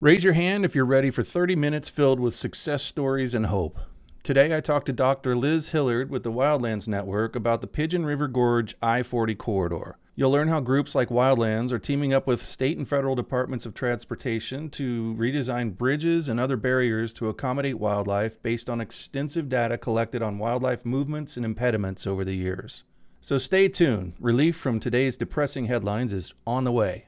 Raise your hand if you're ready for 30 minutes filled with success stories and hope. Today, I talked to Dr. Liz Hillard with the Wildlands Network about the Pigeon River Gorge I 40 corridor. You'll learn how groups like Wildlands are teaming up with state and federal departments of transportation to redesign bridges and other barriers to accommodate wildlife based on extensive data collected on wildlife movements and impediments over the years. So stay tuned. Relief from today's depressing headlines is on the way.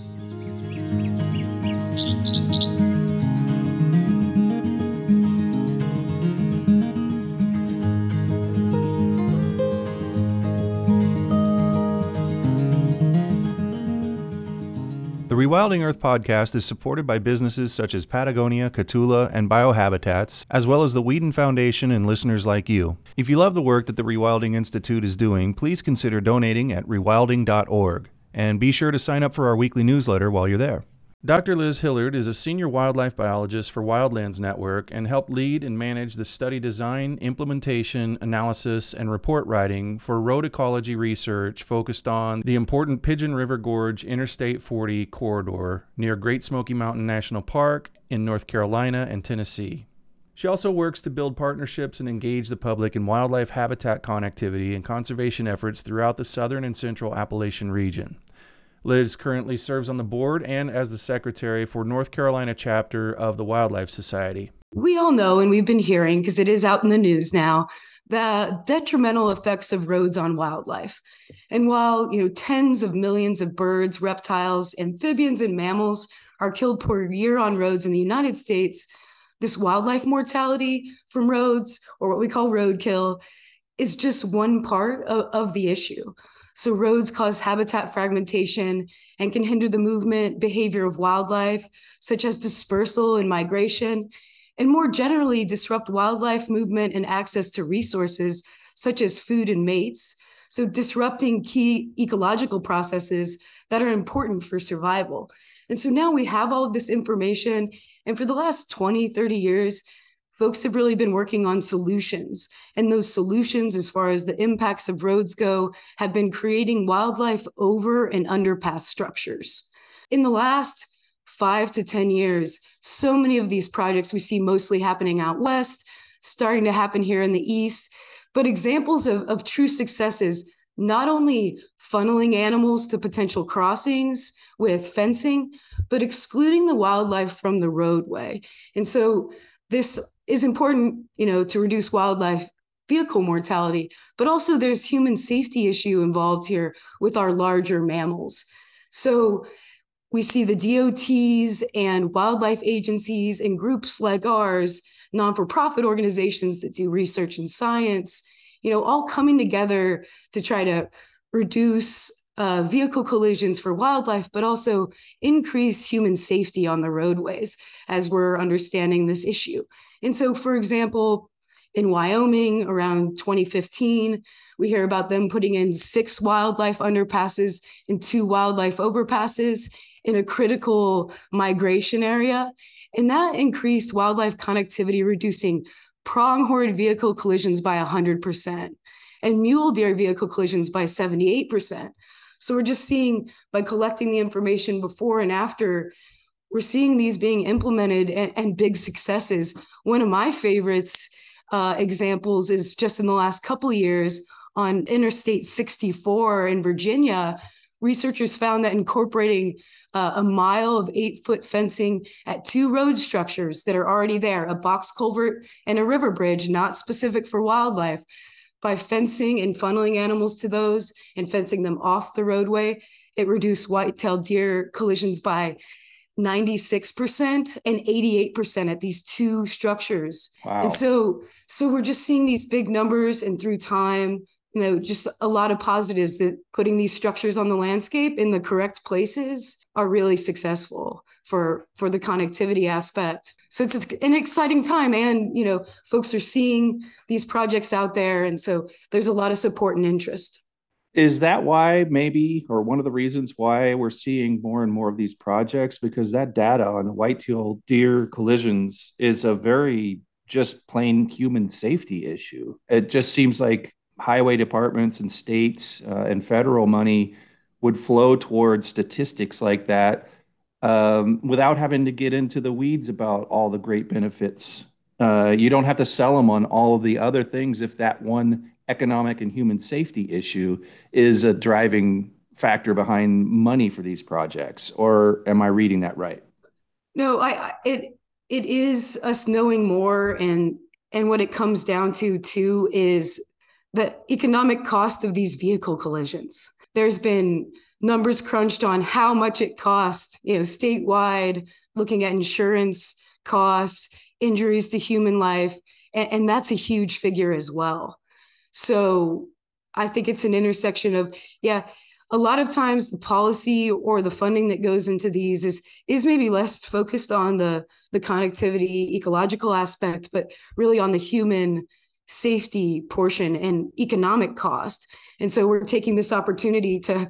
Rewilding Earth podcast is supported by businesses such as Patagonia, Catula, and Biohabitats, as well as the Weeden Foundation and listeners like you. If you love the work that the Rewilding Institute is doing, please consider donating at rewilding.org. And be sure to sign up for our weekly newsletter while you're there. Dr. Liz Hillard is a senior wildlife biologist for Wildlands Network and helped lead and manage the study design, implementation, analysis, and report writing for road ecology research focused on the important Pigeon River Gorge Interstate 40 corridor near Great Smoky Mountain National Park in North Carolina and Tennessee. She also works to build partnerships and engage the public in wildlife habitat connectivity and conservation efforts throughout the southern and central Appalachian region. Liz currently serves on the board and as the secretary for North Carolina chapter of the Wildlife Society. We all know, and we've been hearing because it is out in the news now, the detrimental effects of roads on wildlife. And while you know tens of millions of birds, reptiles, amphibians, and mammals are killed per year on roads in the United States, this wildlife mortality from roads, or what we call roadkill, is just one part of, of the issue. So roads cause habitat fragmentation and can hinder the movement behavior of wildlife, such as dispersal and migration, and more generally disrupt wildlife movement and access to resources such as food and mates. So disrupting key ecological processes that are important for survival. And so now we have all of this information. And for the last 20, 30 years, folks have really been working on solutions. And those solutions, as far as the impacts of roads go, have been creating wildlife over and underpass structures. In the last five to 10 years, so many of these projects we see mostly happening out west, starting to happen here in the east. But examples of, of true successes, not only funneling animals to potential crossings with fencing, but excluding the wildlife from the roadway. And so this is important, you know, to reduce wildlife vehicle mortality, but also there's human safety issue involved here with our larger mammals. So we see the DOTs and wildlife agencies and groups like ours, non-for-profit organizations that do research and science, you know, all coming together to try to reduce uh, vehicle collisions for wildlife, but also increase human safety on the roadways as we're understanding this issue. And so, for example, in Wyoming around 2015, we hear about them putting in six wildlife underpasses and two wildlife overpasses in a critical migration area. And that increased wildlife connectivity, reducing pronghorn vehicle collisions by 100% and mule deer vehicle collisions by 78%. So we're just seeing by collecting the information before and after, we're seeing these being implemented and, and big successes. One of my favorites uh, examples is just in the last couple years on Interstate 64 in Virginia. Researchers found that incorporating uh, a mile of eight foot fencing at two road structures that are already there a box culvert and a river bridge, not specific for wildlife, by fencing and funneling animals to those and fencing them off the roadway, it reduced white-tailed deer collisions by 96% and 88% at these two structures. Wow. And so so we're just seeing these big numbers and through time, you know, just a lot of positives that putting these structures on the landscape in the correct places are really successful for for the connectivity aspect so it's an exciting time and you know folks are seeing these projects out there and so there's a lot of support and interest Is that why maybe, or one of the reasons why we're seeing more and more of these projects? Because that data on white-tailed deer collisions is a very just plain human safety issue. It just seems like highway departments and states uh, and federal money would flow towards statistics like that um, without having to get into the weeds about all the great benefits. Uh, you don't have to sell them on all of the other things if that one economic and human safety issue is a driving factor behind money for these projects. Or am I reading that right? No, I it it is us knowing more and and what it comes down to too is the economic cost of these vehicle collisions. There's been numbers crunched on how much it costs, you know, statewide, looking at insurance costs, injuries to human life, and, and that's a huge figure as well. So I think it's an intersection of, yeah, a lot of times the policy or the funding that goes into these is is maybe less focused on the the connectivity ecological aspect but really on the human safety portion and economic cost and so we're taking this opportunity to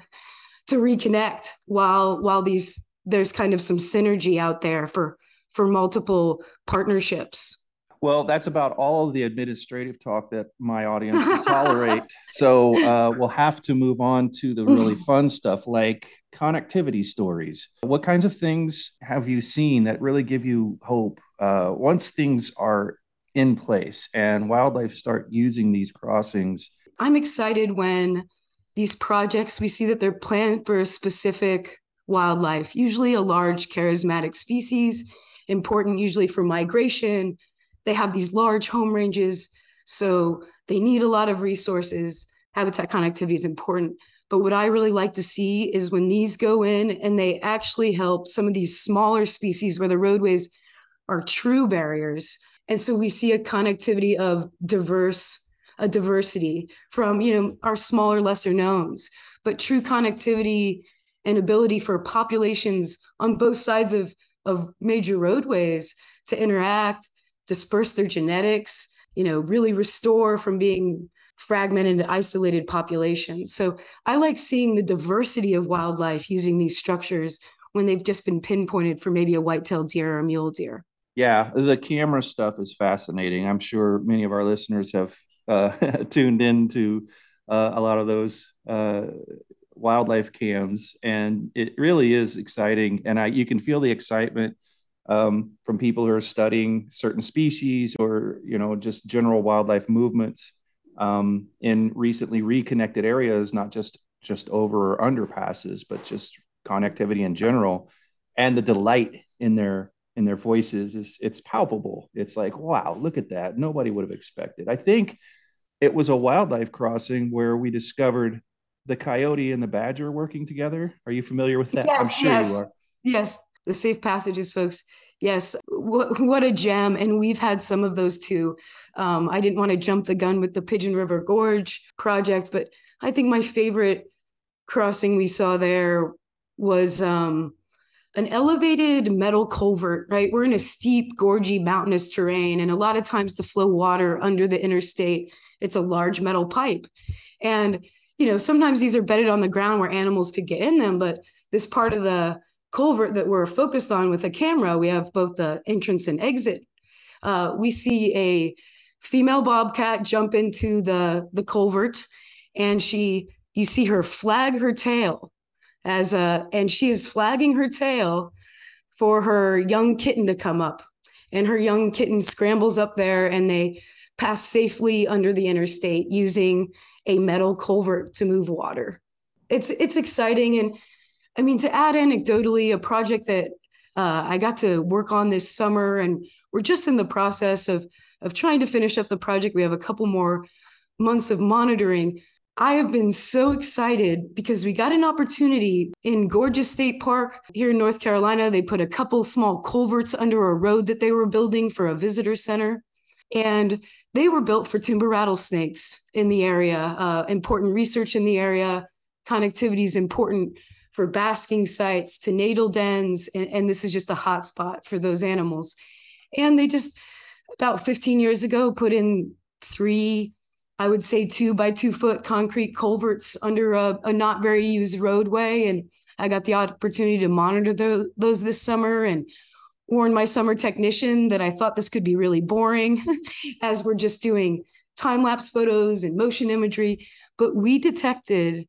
to reconnect while while these there's kind of some synergy out there for for multiple partnerships well, that's about all of the administrative talk that my audience will tolerate. so uh, we'll have to move on to the really fun stuff like connectivity stories. What kinds of things have you seen that really give you hope uh, once things are in place and wildlife start using these crossings? I'm excited when these projects we see that they're planned for a specific wildlife, usually a large charismatic species, important usually for migration they have these large home ranges, so they need a lot of resources. Habitat connectivity is important. But what I really like to see is when these go in and they actually help some of these smaller species where the roadways are true barriers. And so we see a connectivity of diverse, a diversity from, you know, our smaller, lesser knowns, but true connectivity and ability for populations on both sides of, of major roadways to interact disperse their genetics, you know, really restore from being fragmented isolated populations. So I like seeing the diversity of wildlife using these structures when they've just been pinpointed for maybe a white-tailed deer or a mule deer. Yeah, the camera stuff is fascinating. I'm sure many of our listeners have uh, tuned into uh, a lot of those uh, wildlife cams, and it really is exciting. And I, you can feel the excitement um, from people who are studying certain species or you know just general wildlife movements um, in recently reconnected areas, not just just over or underpasses, but just connectivity in general, and the delight in their in their voices is it's palpable. It's like wow, look at that! Nobody would have expected. I think it was a wildlife crossing where we discovered the coyote and the badger working together. Are you familiar with that? Yes, I'm sure yes. you are. Yes, the safe passages folks yes what, what a gem and we've had some of those too um, i didn't want to jump the gun with the pigeon river gorge project but i think my favorite crossing we saw there was um, an elevated metal culvert right? We're in a steep gorgy mountainous terrain and a lot of times the flow water under the interstate it's a large metal pipe. And you know sometimes these are bedded on the ground where animals could get in them but this part of the culvert that we're focused on with a camera, we have both the entrance and exit. Uh, we see a female bobcat jump into the the culvert, and she you see her flag her tail as a and she is flagging her tail for her young kitten to come up, and her young kitten scrambles up there, and they pass safely under the interstate using a metal culvert to move water. It's it's exciting and I mean, to add anecdotally, a project that uh, I got to work on this summer, and we're just in the process of of trying to finish up the project. We have a couple more months of monitoring. I have been so excited because we got an opportunity in Gorges State Park here in North Carolina. They put a couple small culverts under a road that they were building for a visitor center. And they were built for timber rattlesnakes in the area, uh, important research in the area. Connectivity is important for basking sites to natal dens. And, and this is just a hotspot for those animals. And they just, about 15 years ago, put in three I would say two by two foot concrete culverts under a, a not very used roadway. And I got the opportunity to monitor the, those this summer and warn my summer technician that I thought this could be really boring as we're just doing time lapse photos and motion imagery. But we detected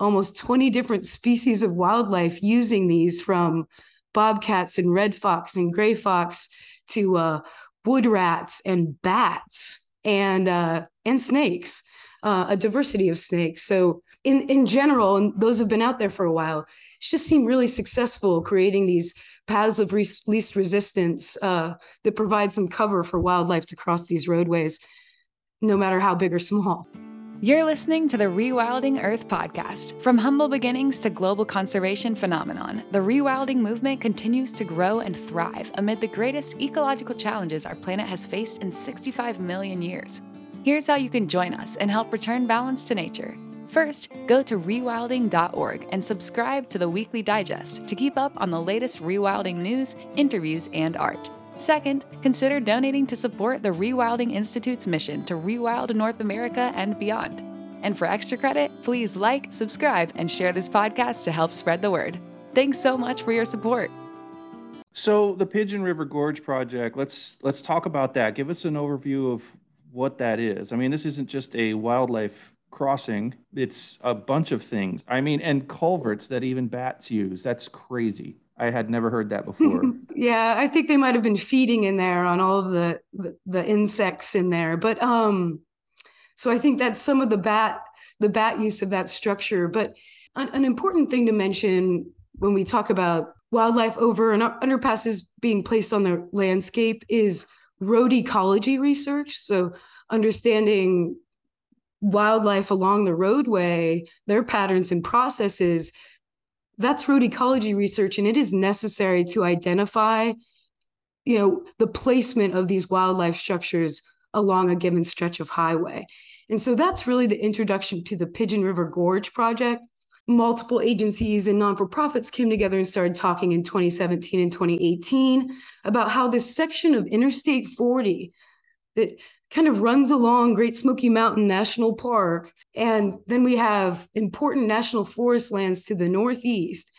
almost 20 different species of wildlife using these from bobcats and red fox and gray fox to uh, wood rats and bats and uh, and snakes, uh, a diversity of snakes. So in in general, and those have been out there for a while, it's just seemed really successful creating these paths of re- least resistance uh, that provide some cover for wildlife to cross these roadways, no matter how big or small. You're listening to the Rewilding Earth podcast. From humble beginnings to global conservation phenomenon, the rewilding movement continues to grow and thrive amid the greatest ecological challenges our planet has faced in 65 million years. Here's how you can join us and help return balance to nature. First, go to rewilding.org and subscribe to the weekly digest to keep up on the latest rewilding news, interviews, and art. Second, consider donating to support the Rewilding Institute's mission to rewild North America and beyond. And for extra credit, please like, subscribe, and share this podcast to help spread the word. Thanks so much for your support. So the Pigeon River Gorge project, let's let's talk about that. Give us an overview of what that is. I mean, this isn't just a wildlife crossing, it's a bunch of things. I mean, and culverts that even bats use. That's crazy. I had never heard that before. yeah, I think they might have been feeding in there on all of the, the, the insects in there. But um, so I think that's some of the bat the bat use of that structure. But an, an important thing to mention when we talk about wildlife over and underpasses being placed on the landscape is road ecology research. So understanding wildlife along the roadway, their patterns and processes that's road ecology research and it is necessary to identify you know the placement of these wildlife structures along a given stretch of highway. And so that's really the introduction to the pigeon river gorge project. Multiple agencies and non-for-profits came together and started talking in 2017 and 2018 about how this section of interstate 40 that kind of runs along Great Smoky Mountain National Park. And then we have important national forest lands to the northeast.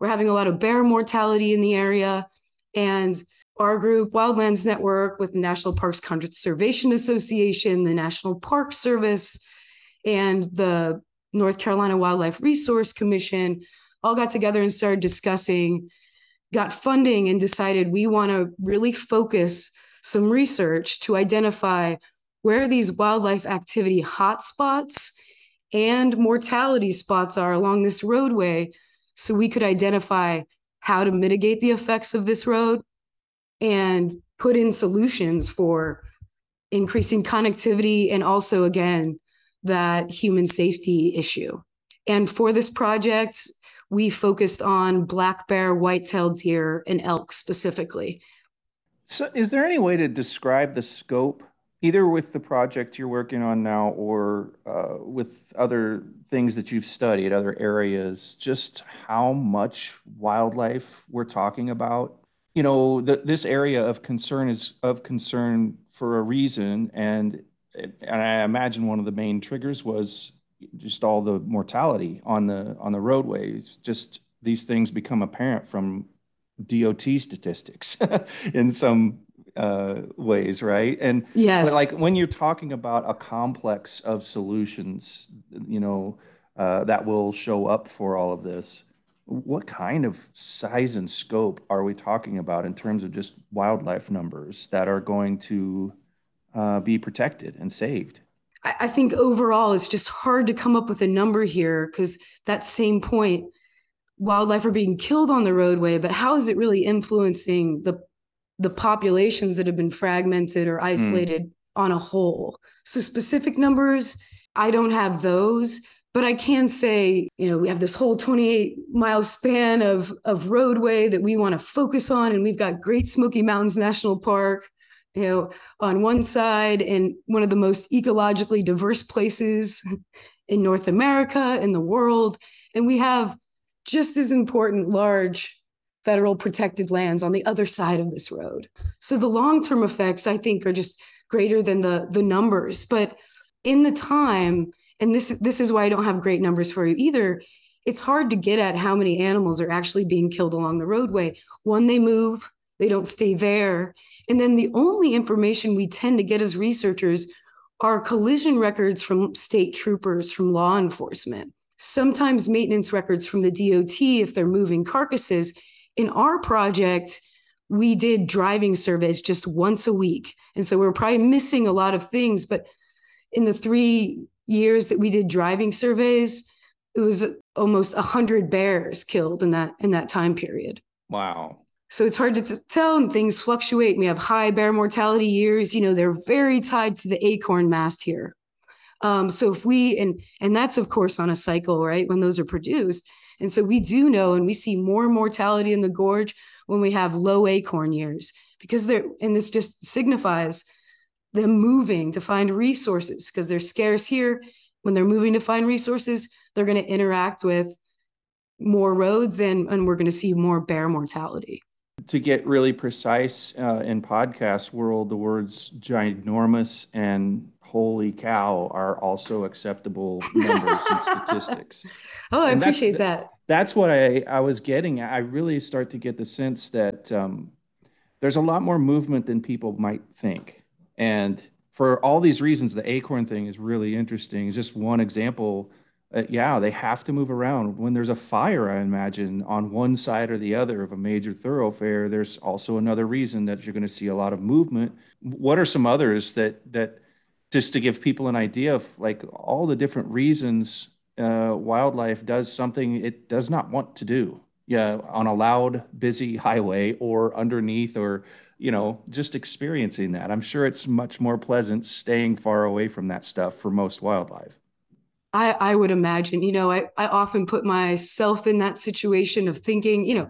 We're having a lot of bear mortality in the area. And our group, Wildlands Network, with the National Parks Conservation Association, the National Park Service, and the North Carolina Wildlife Resource Commission, all got together and started discussing, got funding, and decided we want to really focus some research to identify where these wildlife activity hotspots and mortality spots are along this roadway so we could identify how to mitigate the effects of this road and put in solutions for increasing connectivity and also again that human safety issue. And for this project we focused on black bear white-tailed deer and elk specifically so, is there any way to describe the scope, either with the project you're working on now or uh, with other things that you've studied, other areas, just how much wildlife we're talking about? You know, the, this area of concern is of concern for a reason, and and I imagine one of the main triggers was just all the mortality on the on the roadways. Just these things become apparent from DOT statistics in some uh, ways, right? And yes, like when you're talking about a complex of solutions, you know, uh, that will show up for all of this. What kind of size and scope are we talking about in terms of just wildlife numbers that are going to uh, be protected and saved? I think overall, it's just hard to come up with a number here because that same point wildlife are being killed on the roadway, but how is it really influencing the the populations that have been fragmented or hmm. isolated mm. on a whole? So specific numbers, I don't have those, but I can say, you know, we have this whole 28 mile span of of roadway that we want to focus on, and we've got Great Smoky Mountains National Park, you know, on one side, and one of the most ecologically diverse places in North America, in the world, and we have just as important large federal protected lands on the other side of this road. So the long-term effects I think are just greater than the the numbers, but in the time, and this this is why I don't have great numbers for you either. It's hard to get at how many animals are actually being killed along the roadway. One, they move, they don't stay there. And then the only information we tend to get as researchers are collision records from state troopers, from law enforcement, sometimes maintenance records from the DOT if they're moving carcasses. In our project, we did driving surveys just once a week. And so we're probably missing a lot of things. But in the three years that we did driving surveys, it was almost 100 bears killed in that in that time period. Wow. So it's hard to tell, and things fluctuate. We have high bear mortality years. You know, they're very tied to the acorn mast here. Um, so if we and and that's of course on a cycle, right? When those are produced, and so we do know, and we see more mortality in the gorge when we have low acorn years because they're and this just signifies them moving to find resources because they're scarce here. When they're moving to find resources, they're going to interact with more roads and and we're going to see more bear mortality to get really precise uh, in podcast world, the words ginormous and holy cow are also acceptable numbers and statistics. Oh, I and appreciate that's, that. That's what I, I was getting. I really start to get the sense that um, there's a lot more movement than people might think. And for all these reasons, the acorn thing is really interesting. It's just one example uh, yeah, they have to move around. When there's a fire, I imagine, on one side or the other of a major thoroughfare, there's also another reason that you're going to see a lot of movement. What are some others that that just to give people an idea of like all the different reasons uh, wildlife does something it does not want to do? Yeah, on a loud, busy highway or underneath or you know, just experiencing that. I'm sure it's much more pleasant staying far away from that stuff for most wildlife. I, I would imagine, you know, I, I often put myself in that situation of thinking, you know,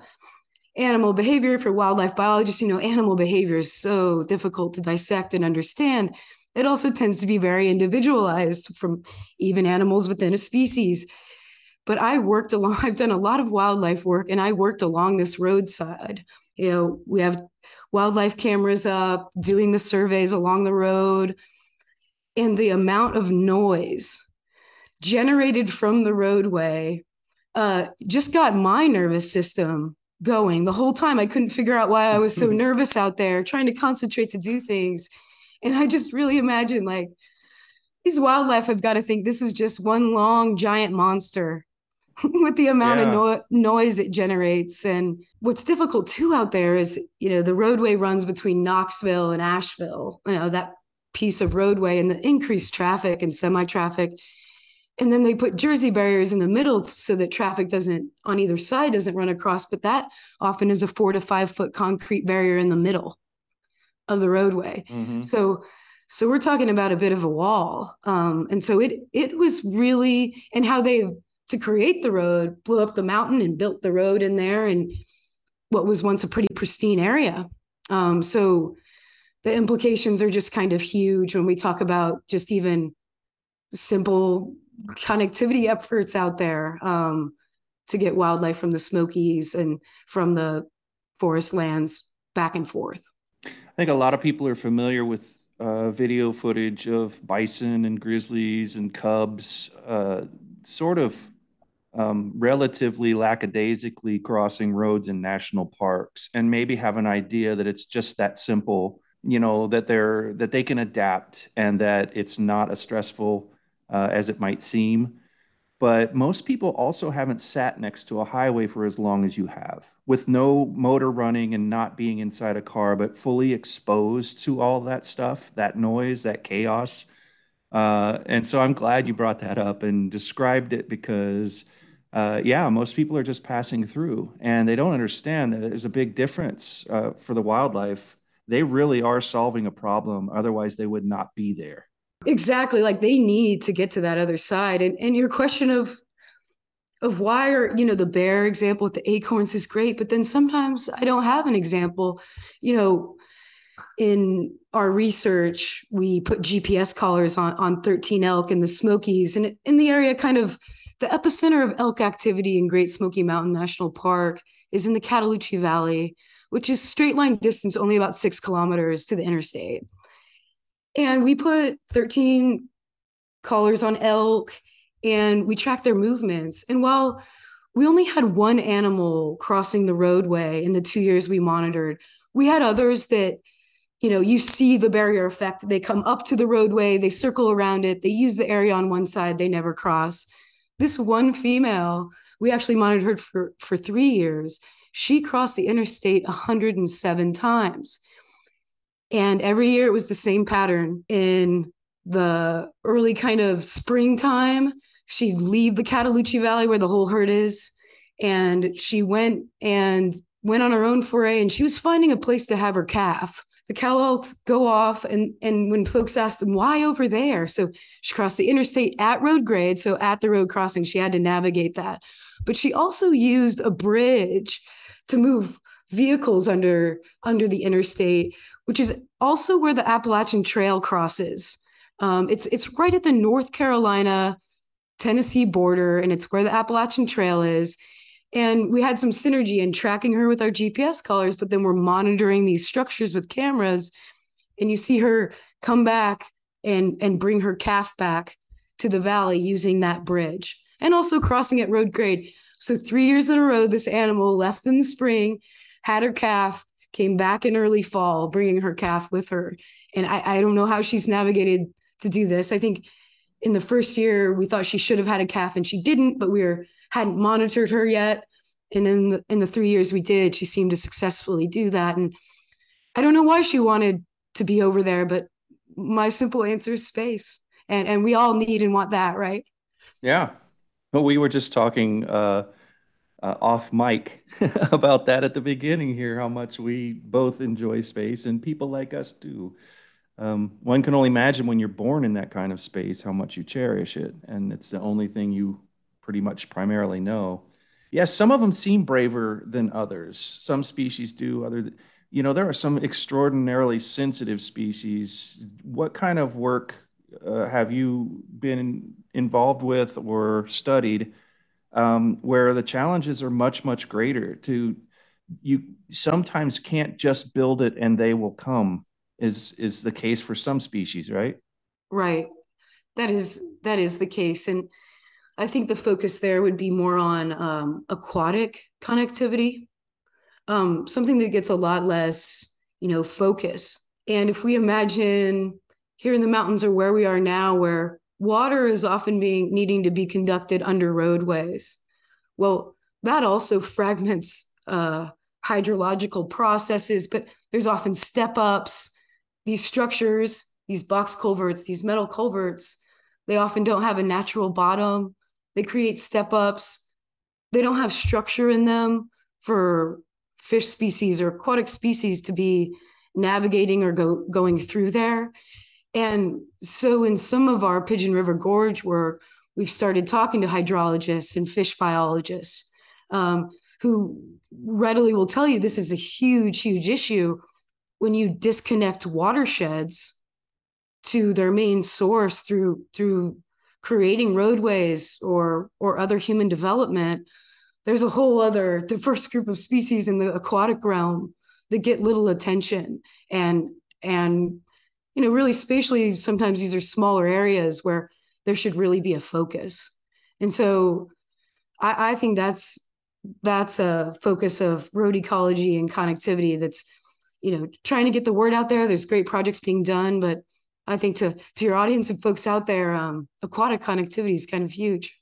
animal behavior for wildlife biologists, you know, animal behavior is so difficult to dissect and understand. It also tends to be very individualized from even animals within a species. But I worked along, I've done a lot of wildlife work and I worked along this roadside. You know, we have wildlife cameras up, doing the surveys along the road, and the amount of noise generated from the roadway uh, just got my nervous system going the whole time. I couldn't figure out why I was so nervous out there trying to concentrate to do things. And I just really imagine like these wildlife, I've got to think this is just one long giant monster with the amount yeah. of no- noise it generates. And what's difficult too out there is, you know, the roadway runs between Knoxville and Asheville, you know, that piece of roadway and the increased traffic and semi traffic and then they put jersey barriers in the middle so that traffic doesn't on either side doesn't run across but that often is a four to five foot concrete barrier in the middle of the roadway mm-hmm. so so we're talking about a bit of a wall um, and so it it was really and how they to create the road blew up the mountain and built the road in there and what was once a pretty pristine area um, so the implications are just kind of huge when we talk about just even simple connectivity efforts out there um, to get wildlife from the Smokies and from the forest lands back and forth. Think a lot of people are familiar with uh, video footage of bison and grizzlies and cubs, uh, sort of um, relatively lackadaisically crossing roads in national parks, and maybe have an idea that it's just that simple. You know that they're that they can adapt and that it's not as stressful uh, as it might seem. But most people also haven't sat next to a highway for as long as you have, with no motor running and not being inside a car, but fully exposed to all that stuff, that noise, that chaos. Uh, and so I'm glad you brought that up and described it because, uh, yeah, most people are just passing through and they don't understand that there's a big difference uh, for the wildlife. They really are solving a problem, otherwise, they would not be there. Exactly. Like they need to get to that other side. And and your question of of why are, you know, the bear example with the acorns is great, but then sometimes I don't have an example. You know, in our research, we put GPS collars on on 13 elk in the Smokies and in the area kind of the epicenter of elk activity in Great Smoky Mountain National Park is in the Cataloochee Valley, which is straight line distance only about six kilometers to the interstate. And we put 13 collars on elk, and we track their movements. And while we only had one animal crossing the roadway in the two years we monitored, we had others that you know you see the barrier effect. They come up to the roadway they circle around it they use the area on one side they never cross. This one female we actually monitored for for three years. She crossed the interstate 107 times and every year it was the same pattern. In the early kind of springtime she'd leave the cataloochee valley where the whole herd is. And she went and went on her own foray. And she was finding a place to have her calf. The cow elks go off and and when folks ask them why over there? So she crossed the interstate at road grade so at the road crossing she had to navigate that. But she also used a bridge to move vehicles under under the interstate which is also where the appalachian trail crosses um, it's it's right at the north carolina tennessee border and it's where the appalachian trail is and we had some synergy in tracking her with our GPS collars, but then we're monitoring these structures with cameras. And you see her come back and, and bring her calf back to the valley using that bridge and also crossing at road grade. So, three years in a row, this animal left in the spring, had her calf, came back in early fall, bringing her calf with her. And I, I don't know how she's navigated to do this. I think in the first year, we thought she should have had a calf and she didn't, but we were hadn't monitored her yet. And in the, in the three years we did, she seemed to successfully do that. And I don't know why she wanted to be over there, but my simple answer is space. And, and we all need and want that, right? Yeah. Well, we were just talking uh, uh, off mic about that at the beginning here, how much we both enjoy space and people like us do. Um, one can only imagine when you're born in that kind of space how much you cherish it. And it's the only thing you pretty much primarily know. Yes, some of them seem braver than others. Some species do. Other, you know, there are some extraordinarily sensitive species. What kind of work uh, have you been involved with or studied um, where the challenges are much much greater? To you sometimes can't just build it and they will come. Is is the case for some species, right? Right. That is that is the case, and I think the focus there would be more on um, aquatic connectivity, um, something that gets a lot less, you know, focus. And if we imagine here in the mountains or where we are now, where water is often being needing to be conducted under roadways, well, that also fragments uh, hydrological processes. But there's often step ups. These structures, these box culverts, these metal culverts, they often don't have a natural bottom they create step ups. They don't have structure in them for fish species or aquatic species to be navigating or go, going through there. And so, in some of our Pigeon River Gorge work, we've started talking to hydrologists and fish biologists um, who readily will tell you this is a huge, huge issue when you disconnect watersheds to their main source through through creating roadways or or other human development. There's a whole other diverse group of species in the aquatic realm that get little attention and and you know really spatially sometimes these are smaller areas where there should really be a focus and so i, I think that's that's a focus of road ecology and connectivity that's you know trying to get the word out there there's great projects being done but I think to to your audience and folks out there, um, aquatic connectivity is kind of huge.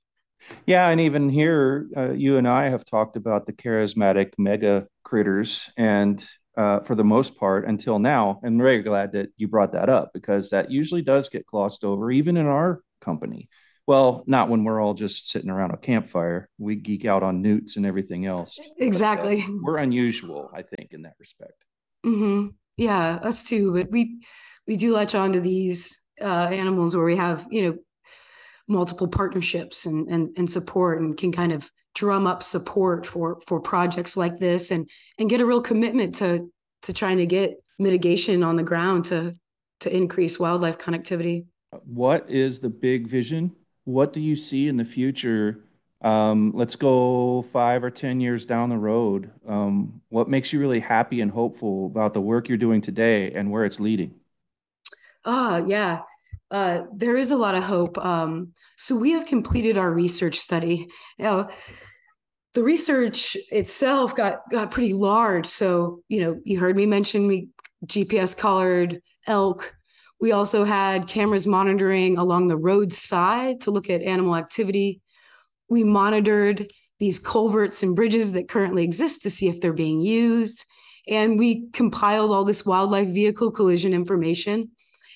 Yeah, and even here, uh, you and I have talked about the charismatic mega critters, and uh, for the most part, until now, I'm very glad that you brought that up because that usually does get glossed over, even in our company. Well, not when we're all just sitting around a campfire. We geek out on newts and everything else. Exactly. But, uh, we're unusual, I think, in that respect. Mm-hmm. Yeah, us too. But we we do latch on to these uh, animals where we have you know multiple partnerships and, and and support and can kind of drum up support for for projects like this and and get a real commitment to to trying to get mitigation on the ground to to increase wildlife connectivity. What is the big vision? What do you see in the future? Um, let's go five or ten years down the road. Um, what makes you really happy and hopeful about the work you're doing today and where it's leading? Oh, yeah. Uh, there is a lot of hope. Um, so we have completed our research study. Now, the research itself got got pretty large. So you know, you heard me mention we GPS collared elk. We also had cameras monitoring along the roadside to look at animal activity. We monitored these culverts and bridges that currently exist to see if they're being used. And we compiled all this wildlife vehicle collision information.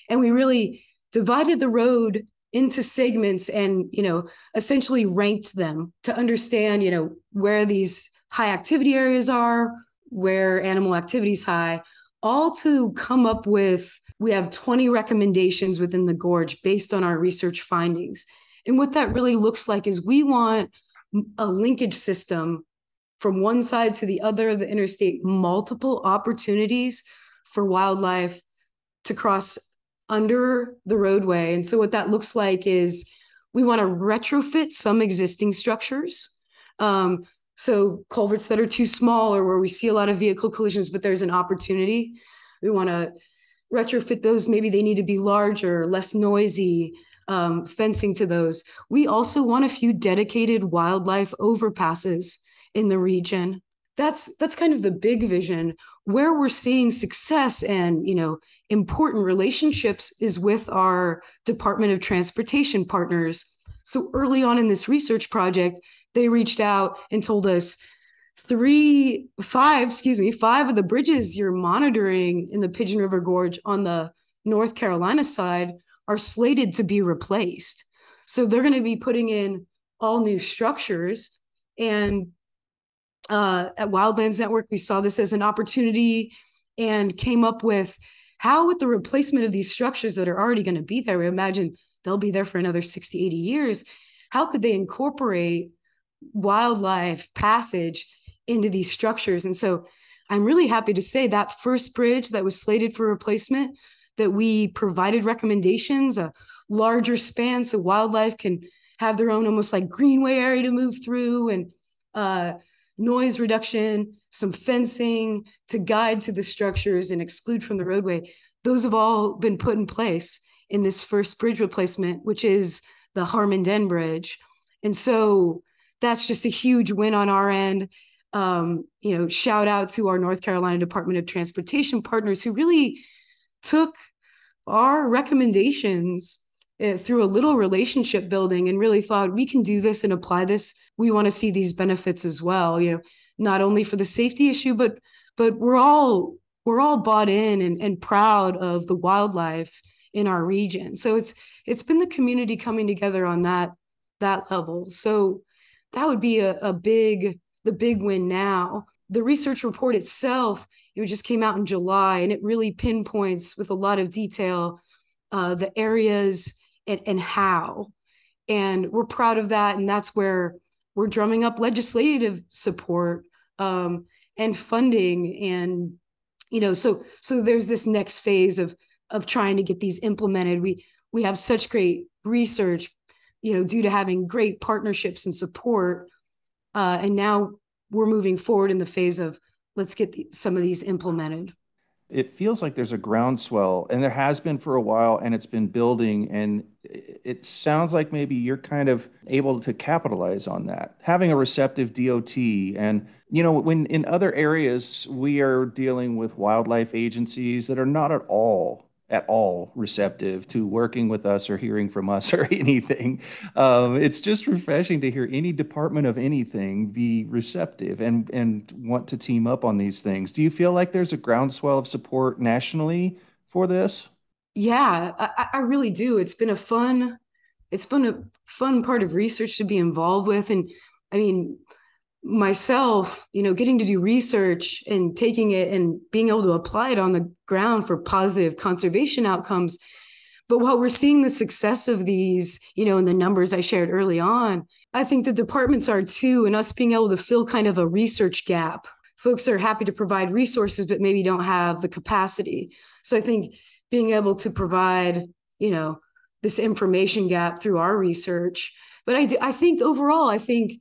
And we really divided the road into segments and, you know, essentially ranked them to understand, you know, where these high activity areas are, where animal activity is high, all to come up with we have 20 recommendations within the gorge based on our research findings. And what that really looks like is we want a linkage system from one side to the other of the interstate, multiple opportunities for wildlife to cross under the roadway. And so, what that looks like is we want to retrofit some existing structures. Um, so, culverts that are too small or where we see a lot of vehicle collisions, but there's an opportunity. We want to retrofit those. Maybe they need to be larger, less noisy, um, fencing to those. We also want a few dedicated wildlife overpasses in the region. That's that's kind of the big vision. Where we're seeing success and you know important relationships is with our Department of Transportation partners. So early on in this research project, they reached out and told us three, five, excuse me, five of the bridges you're monitoring in the Pigeon River Gorge on the North Carolina side are slated to be replaced. So they're going to be putting in all new structures. And uh, at Wildlands Network, we saw this as an opportunity and came up with how, with the replacement of these structures that are already going to be there, we imagine they'll be there for another 60, 80 years. How could they incorporate wildlife passage into these structures? And so I'm really happy to say that first bridge that was slated for replacement that we provided recommendations, a larger span so wildlife can have their own almost like greenway area to move through and uh, noise reduction, some fencing to guide to the structures and exclude from the roadway. Those have all been put in place in this first bridge replacement, which is the Harmon Den Bridge. And so that's just a huge win on our end. Um, you know, shout out to our North Carolina Department of Transportation partners who really took our recommendations uh, through a little relationship building and really thought we can do this and apply this. We want to see these benefits as well you know not only for the safety issue but but we're all we're all bought in and, and proud of the wildlife in our region. So it's it's been the community coming together on that that level. So that would be a, a big the big win now. The research report itself it just came out in July, and it really pinpoints with a lot of detail uh, the areas and, and how. And we're proud of that, and that's where we're drumming up legislative support um, and funding, and you know, so so there's this next phase of of trying to get these implemented. We we have such great research, you know, due to having great partnerships and support, uh, and now we're moving forward in the phase of let's get the, some of these implemented. It feels like there's a groundswell, and there has been for a while, and it's been building. And it sounds like maybe you're kind of able to capitalize on that, having a receptive DOT. And, you know, when in other areas, we are dealing with wildlife agencies that are not at all at all receptive to working with us or hearing from us or anything. Um, it's just refreshing to hear any department of anything be receptive and and want to team up on these things. Do you feel like there's a groundswell of support nationally for this? Yeah, I, I really do. It's been a fun, it's been a fun part of research to be involved with, and I mean, myself, you know, getting to do research and taking it and being able to apply it on the ground for positive conservation outcomes. But while we're seeing the success of these, you know, in the numbers I shared early on, I think the departments are too, and us being able to fill kind of a research gap. Folks are happy to provide resources, but maybe don't have the capacity. So I think being able to provide, you know, this information gap through our research. But I, do, I think overall, I think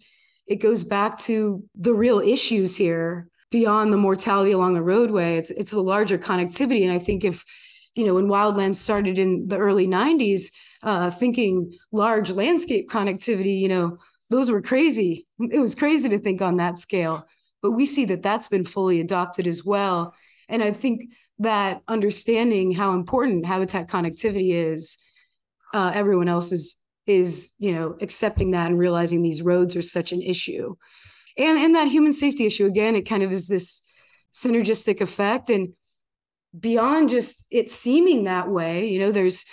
it goes back to the real issues here beyond the mortality along the roadway. It's it's the larger connectivity, and I think if you know, when wildlands started in the early 90s, uh, thinking large landscape connectivity, you know, those were crazy. It was crazy to think on that scale. But we see that that's been fully adopted as well. And I think that understanding how important habitat connectivity is, uh, everyone else is is you know accepting that and realizing these roads are such an issue, and and that human safety issue again. It kind of is this synergistic effect, and beyond just it seeming that way, you know, there's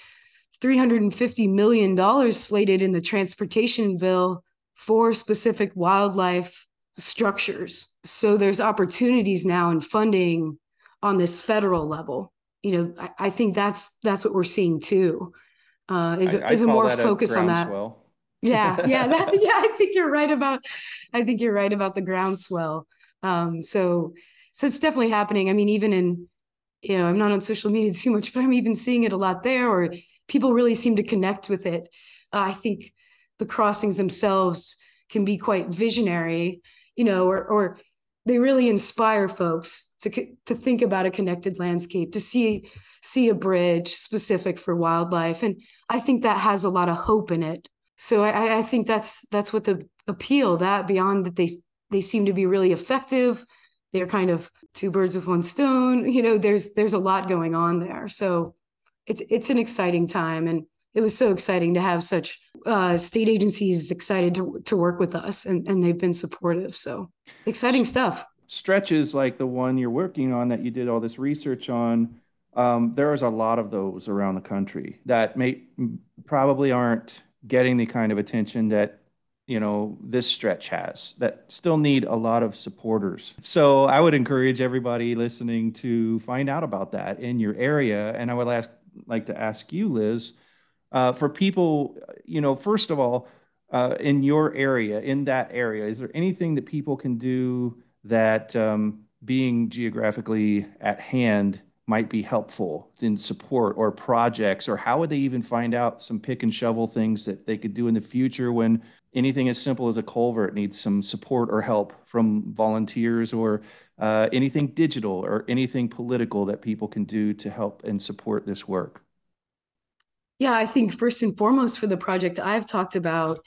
350 million dollars slated in the transportation bill for specific wildlife structures. So there's opportunities now in funding on this federal level. You know, I, I think that's that's what we're seeing too. Uh, is I, is I a more focus on that. Yeah, yeah, that, yeah. I think you're right about. I think you're right about the groundswell. Um, so, so it's definitely happening. I mean, even in, you know, I'm not on social media too much, but I'm even seeing it a lot there, or people really seem to connect with it. Uh, I think the crossings themselves can be quite visionary, you know, or or they really inspire folks to to think about a connected landscape, to see see a bridge specific for wildlife, and I think that has a lot of hope in it. So I, I think that's that's what the appeal that beyond that they they seem to be really effective. They're kind of two birds with one stone. You know, there's there's a lot going on there. So it's it's an exciting time, and it was so exciting to have such uh, state agencies excited to, to work with us and, and they've been supportive. So exciting stuff. Stretches like the one you're working on that you did all this research on, um, there's a lot of those around the country that may probably aren't getting the kind of attention that you know this stretch has that still need a lot of supporters. So i would encourage everybody listening to find out about that in your area. And i would ask like to ask you liz uh, for people, you know, first of all, uh, in your area, in that area, is there anything that people can do that um, being geographically at hand might be helpful in support or projects, or how would they even find out some pick and shovel things that they could do in the future when anything as simple as a culvert needs some support or help from volunteers or uh, anything digital or anything political that people can do to help and support this work? Yeah, I think first and foremost for the project I've talked about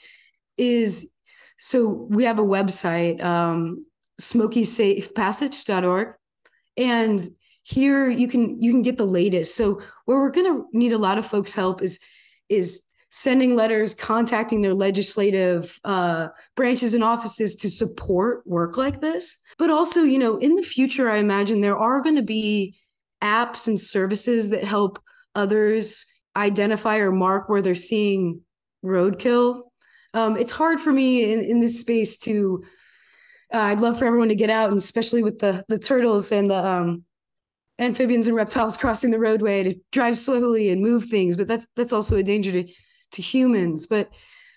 is so we have a website, um, smokysafepassage.org. And here you can you can get the latest. So where we're gonna need a lot of folks' help is is sending letters, contacting their legislative uh, branches and offices to support work like this. But also, you know, in the future, I imagine there are going to be apps and services that help others identify or mark where they're seeing roadkill. Um, it's hard for me in, in this space to. Uh, I'd love for everyone to get out, and especially with the the turtles and the um, amphibians and reptiles crossing the roadway to drive slowly and move things. But that's that's also a danger to to humans. But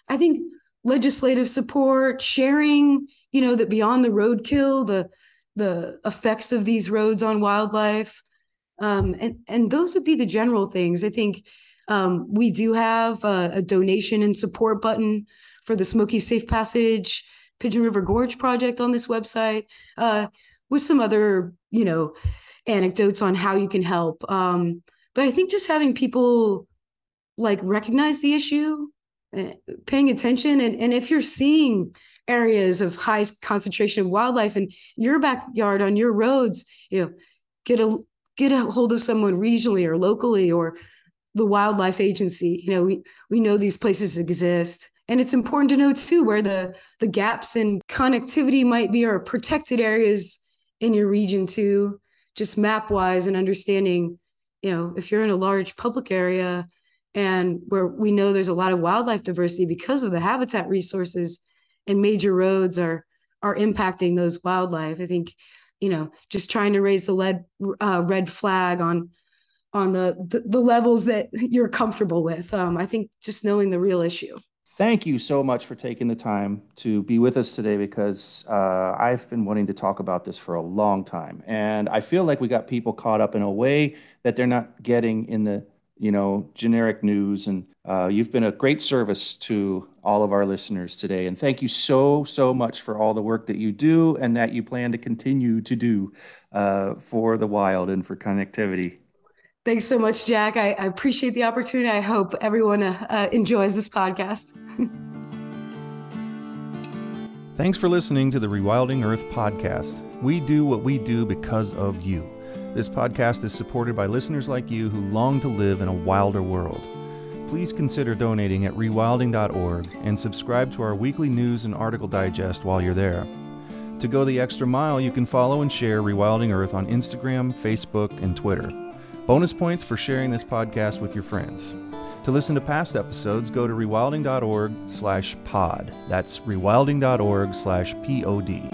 I think legislative support, sharing, you know, that beyond the roadkill, the the effects of these roads on wildlife, um, and and those would be the general things. I think um, we do have a, a, donation and support button for the Smoky Safe Passage Pigeon River Gorge project on this website, uh, with some other, you know, anecdotes on how you can help. Um, but I think just having people like recognize the issue, uh, paying attention, and and if you're seeing areas of high concentration of wildlife in your backyard on your roads, you know, get a get a hold of someone regionally or locally or the wildlife agency you know we we know these places exist and it's important to know too where the the gaps in connectivity might be or protected areas in your region too just map wise and understanding you know if you're in a large public area and where we know there's a lot of wildlife diversity because of the habitat resources and major roads are are impacting those wildlife i think you know just trying to raise the lead uh, red flag on on the, the, the levels that you're comfortable with. Um, I think just knowing the real issue. Thank you so much for taking the time to be with us today because uh, I've been wanting to talk about this for a long time. And I feel like we got people caught up in a way that they're not getting in the you know generic news. And uh, you've been a great service to all of our listeners today. And thank you so so much for all the work that you do and that you plan to continue to do uh, for the wild and for connectivity Thanks so much, Jack. I, I appreciate the opportunity. I hope everyone uh, uh, enjoys this podcast. Thanks for listening to the Rewilding Earth podcast. We do what we do because of you. This podcast is supported by listeners like you who long to live in a wilder world. Please consider donating at rewilding.org and subscribe to our weekly news and article digest while you're there. To go the extra mile, you can follow and share Rewilding Earth on Instagram, Facebook, and Twitter. Bonus points for sharing this podcast with your friends. To listen to past episodes, go to rewilding.org slash pod. That's rewilding.org slash P-O-D.